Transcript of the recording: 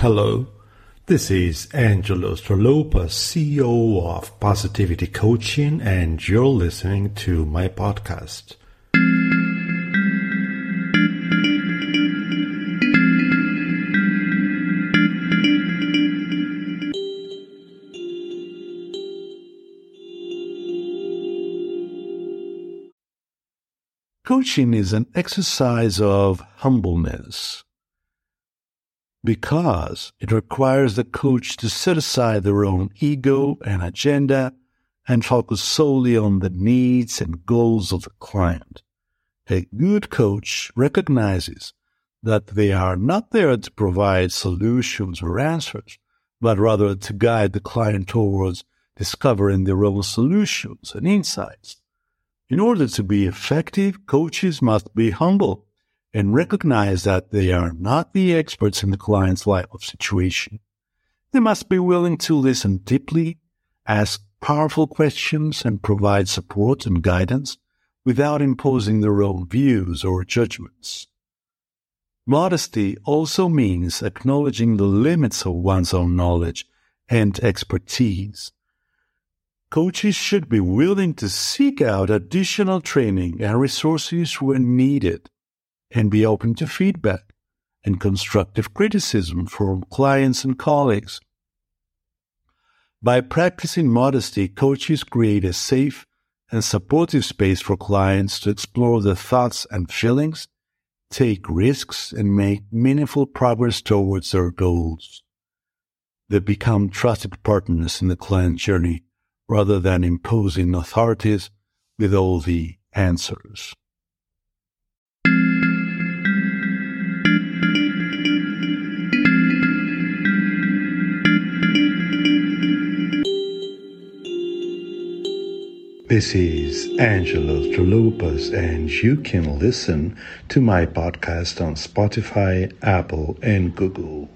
Hello, this is Angelo Stralopa, CEO of Positivity Coaching, and you're listening to my podcast. Coaching is an exercise of humbleness because it requires the coach to set aside their own ego and agenda and focus solely on the needs and goals of the client. A good coach recognizes that they are not there to provide solutions or answers, but rather to guide the client towards discovering their own solutions and insights. In order to be effective, coaches must be humble and recognize that they are not the experts in the client's life of situation. They must be willing to listen deeply, ask powerful questions, and provide support and guidance without imposing their own views or judgments. Modesty also means acknowledging the limits of one's own knowledge and expertise. Coaches should be willing to seek out additional training and resources when needed and be open to feedback and constructive criticism from clients and colleagues. By practicing modesty, coaches create a safe and supportive space for clients to explore their thoughts and feelings, take risks, and make meaningful progress towards their goals. They become trusted partners in the client journey rather than imposing authorities with all the answers. This is Angelo Stralopas, and you can listen to my podcast on Spotify, Apple, and Google.